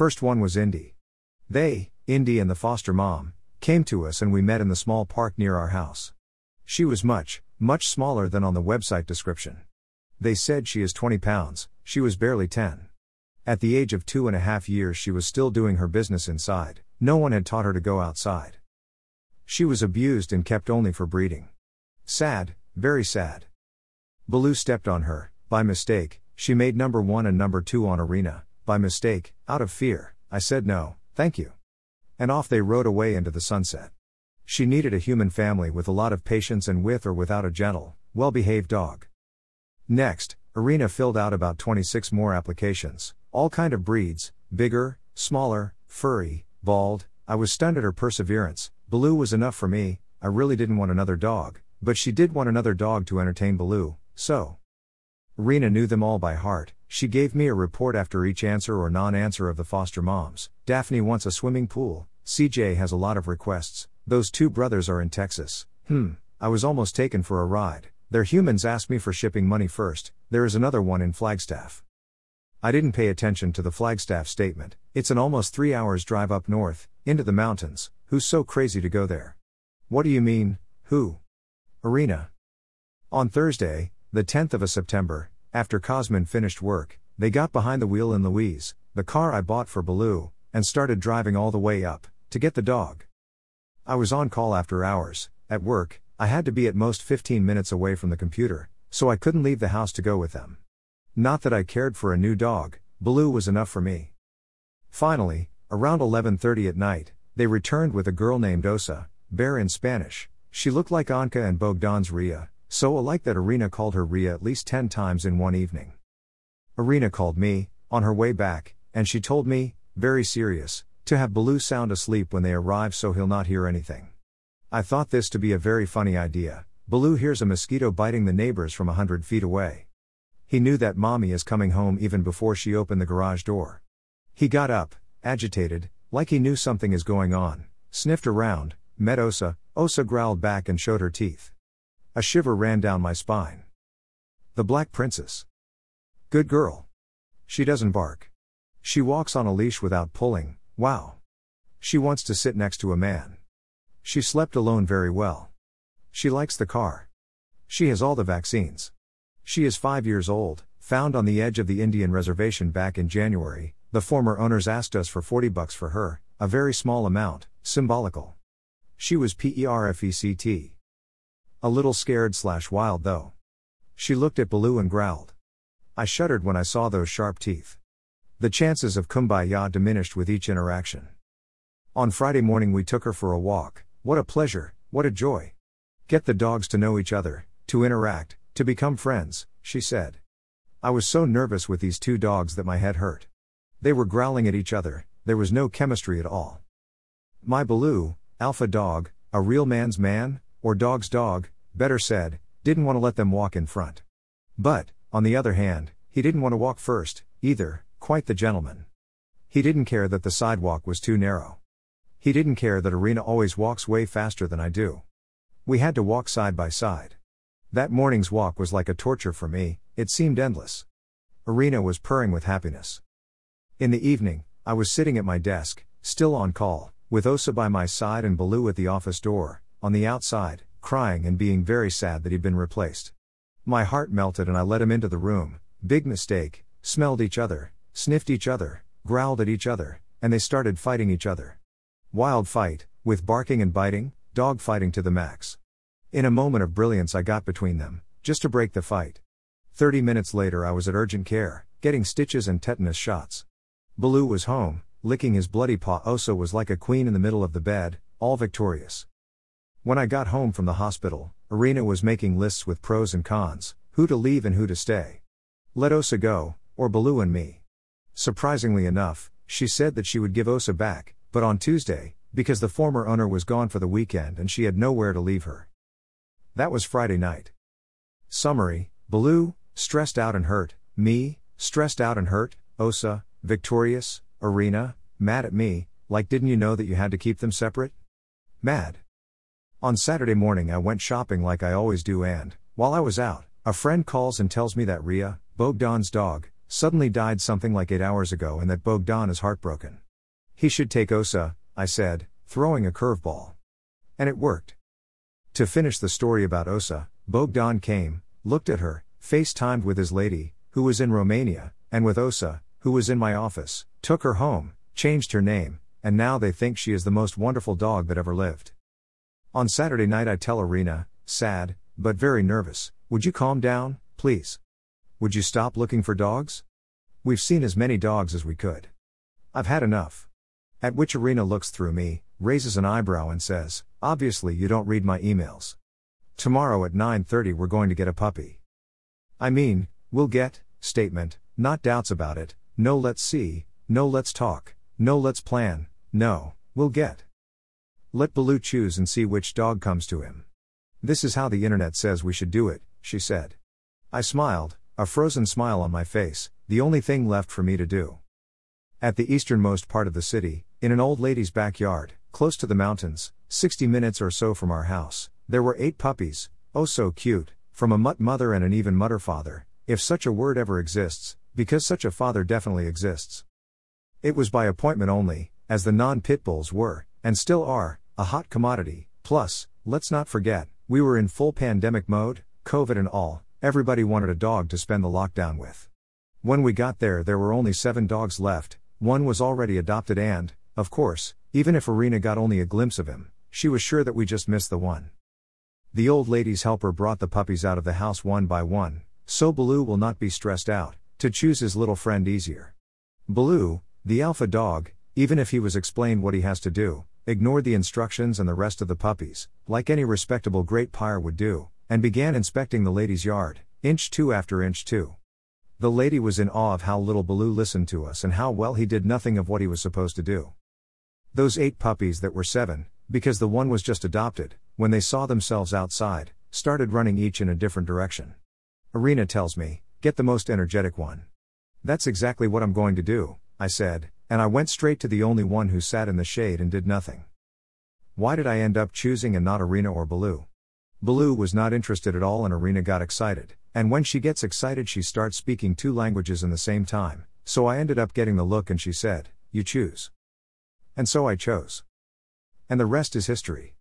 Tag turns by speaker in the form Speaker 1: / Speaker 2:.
Speaker 1: First one was Indy. They, Indy and the foster mom, came to us and we met in the small park near our house. She was much, much smaller than on the website description. They said she is 20 pounds, she was barely 10. At the age of two and a half years, she was still doing her business inside, no one had taught her to go outside. She was abused and kept only for breeding. Sad, very sad. Baloo stepped on her, by mistake, she made number one and number two on Arena, by mistake, out of fear, I said no, thank you. And off they rode away into the sunset. She needed a human family with a lot of patience and with or without a gentle, well behaved dog. Next, Arena filled out about 26 more applications, all kind of breeds, bigger, smaller, furry, bald. I was stunned at her perseverance. Baloo was enough for me. I really didn't want another dog, but she did want another dog to entertain Baloo, so. Rena knew them all by heart. She gave me a report after each answer or non answer of the foster moms. Daphne wants a swimming pool. CJ has a lot of requests. Those two brothers are in Texas. Hmm, I was almost taken for a ride. Their humans asked me for shipping money first. There is another one in Flagstaff. I didn't pay attention to the Flagstaff statement. It's an almost three hours drive up north, into the mountains. Who's so crazy to go there? What do you mean, who? Arena. On Thursday, the 10th of September, after Cosmin finished work, they got behind the wheel in Louise, the car I bought for Baloo, and started driving all the way up, to get the dog. I was on call after hours, at work, I had to be at most 15 minutes away from the computer, so I couldn't leave the house to go with them. Not that I cared for a new dog, Baloo was enough for me. Finally, around 11:30 at night, they returned with a girl named Osa, bear in Spanish. She looked like Anka and Bogdan's Ria, so alike that Arena called her Ria at least 10 times in one evening. Arena called me, on her way back, and she told me, very serious, to have Baloo sound asleep when they arrive so he'll not hear anything. I thought this to be a very funny idea. Baloo hears a mosquito biting the neighbors from a hundred feet away. He knew that mommy is coming home even before she opened the garage door. He got up, agitated, like he knew something is going on, sniffed around, met Osa, Osa growled back and showed her teeth. A shiver ran down my spine. The Black Princess. Good girl. She doesn't bark. She walks on a leash without pulling, wow. She wants to sit next to a man. She slept alone very well. She likes the car. She has all the vaccines. She is five years old, found on the edge of the Indian reservation back in January. The former owners asked us for 40 bucks for her, a very small amount, symbolical. She was PERFECT. A little scared slash wild though. She looked at Baloo and growled. I shuddered when I saw those sharp teeth. The chances of kumbaya diminished with each interaction. On Friday morning, we took her for a walk. What a pleasure, what a joy. Get the dogs to know each other, to interact, to become friends, she said. I was so nervous with these two dogs that my head hurt. They were growling at each other, there was no chemistry at all. My Baloo, alpha dog, a real man's man, or dog's dog, better said, didn't want to let them walk in front. But, on the other hand, he didn't want to walk first, either, quite the gentleman. He didn't care that the sidewalk was too narrow. He didn't care that Arena always walks way faster than I do. We had to walk side by side. That morning's walk was like a torture for me, it seemed endless. Arena was purring with happiness. In the evening, I was sitting at my desk, still on call, with Osa by my side and Baloo at the office door, on the outside, crying and being very sad that he'd been replaced. My heart melted and I let him into the room, big mistake, smelled each other, sniffed each other, growled at each other, and they started fighting each other. Wild fight, with barking and biting, dog fighting to the max. In a moment of brilliance, I got between them, just to break the fight. Thirty minutes later, I was at urgent care, getting stitches and tetanus shots. Baloo was home, licking his bloody paw. Oh Osa was like a queen in the middle of the bed, all victorious. When I got home from the hospital, Arena was making lists with pros and cons, who to leave and who to stay. Let Osa go, or Baloo and me. Surprisingly enough, she said that she would give Osa back, but on Tuesday, because the former owner was gone for the weekend and she had nowhere to leave her. That was Friday night. Summary Baloo, stressed out and hurt, me, stressed out and hurt, Osa, victorious, Arena, mad at me, like didn't you know that you had to keep them separate? Mad. On Saturday morning, I went shopping like I always do, and, while I was out, a friend calls and tells me that Ria, Bogdan's dog, suddenly died something like eight hours ago and that Bogdan is heartbroken. He should take Osa, I said, throwing a curveball. And it worked. To finish the story about Osa, Bogdan came, looked at her, FaceTimed with his lady, who was in Romania, and with Osa, who was in my office, took her home, changed her name, and now they think she is the most wonderful dog that ever lived. On Saturday night, I tell Arena, sad, but very nervous, would you calm down, please? Would you stop looking for dogs? We've seen as many dogs as we could. I've had enough. At which Arena looks through me, raises an eyebrow and says, "Obviously you don't read my emails. Tomorrow at 9:30 we're going to get a puppy." I mean, we'll get statement, not doubts about it. No let's see, no let's talk, no let's plan. No, we'll get. Let Baloo choose and see which dog comes to him. This is how the internet says we should do it, she said. I smiled, a frozen smile on my face, the only thing left for me to do. At the easternmost part of the city, in an old lady's backyard, close to the mountains, 60 minutes or so from our house, there were eight puppies, oh so cute, from a mutt mother and an even mutter father, if such a word ever exists, because such a father definitely exists. It was by appointment only, as the non pit bulls were, and still are, a hot commodity. Plus, let's not forget, we were in full pandemic mode, COVID and all, everybody wanted a dog to spend the lockdown with. When we got there, there were only seven dogs left, one was already adopted, and, of course, even if Arena got only a glimpse of him, she was sure that we just missed the one. The old lady's helper brought the puppies out of the house one by one, so Baloo will not be stressed out, to choose his little friend easier. Baloo, the alpha dog, even if he was explained what he has to do, ignored the instructions and the rest of the puppies, like any respectable great Pyr would do, and began inspecting the lady's yard, inch two after inch two. The lady was in awe of how little Baloo listened to us and how well he did nothing of what he was supposed to do. Those eight puppies that were seven, because the one was just adopted, when they saw themselves outside, started running each in a different direction. Arena tells me, get the most energetic one. That's exactly what I'm going to do, I said, and I went straight to the only one who sat in the shade and did nothing. Why did I end up choosing and not Arena or Baloo? Baloo was not interested at all and Arena got excited, and when she gets excited she starts speaking two languages in the same time, so I ended up getting the look and she said, You choose. And so I chose. And the rest is history.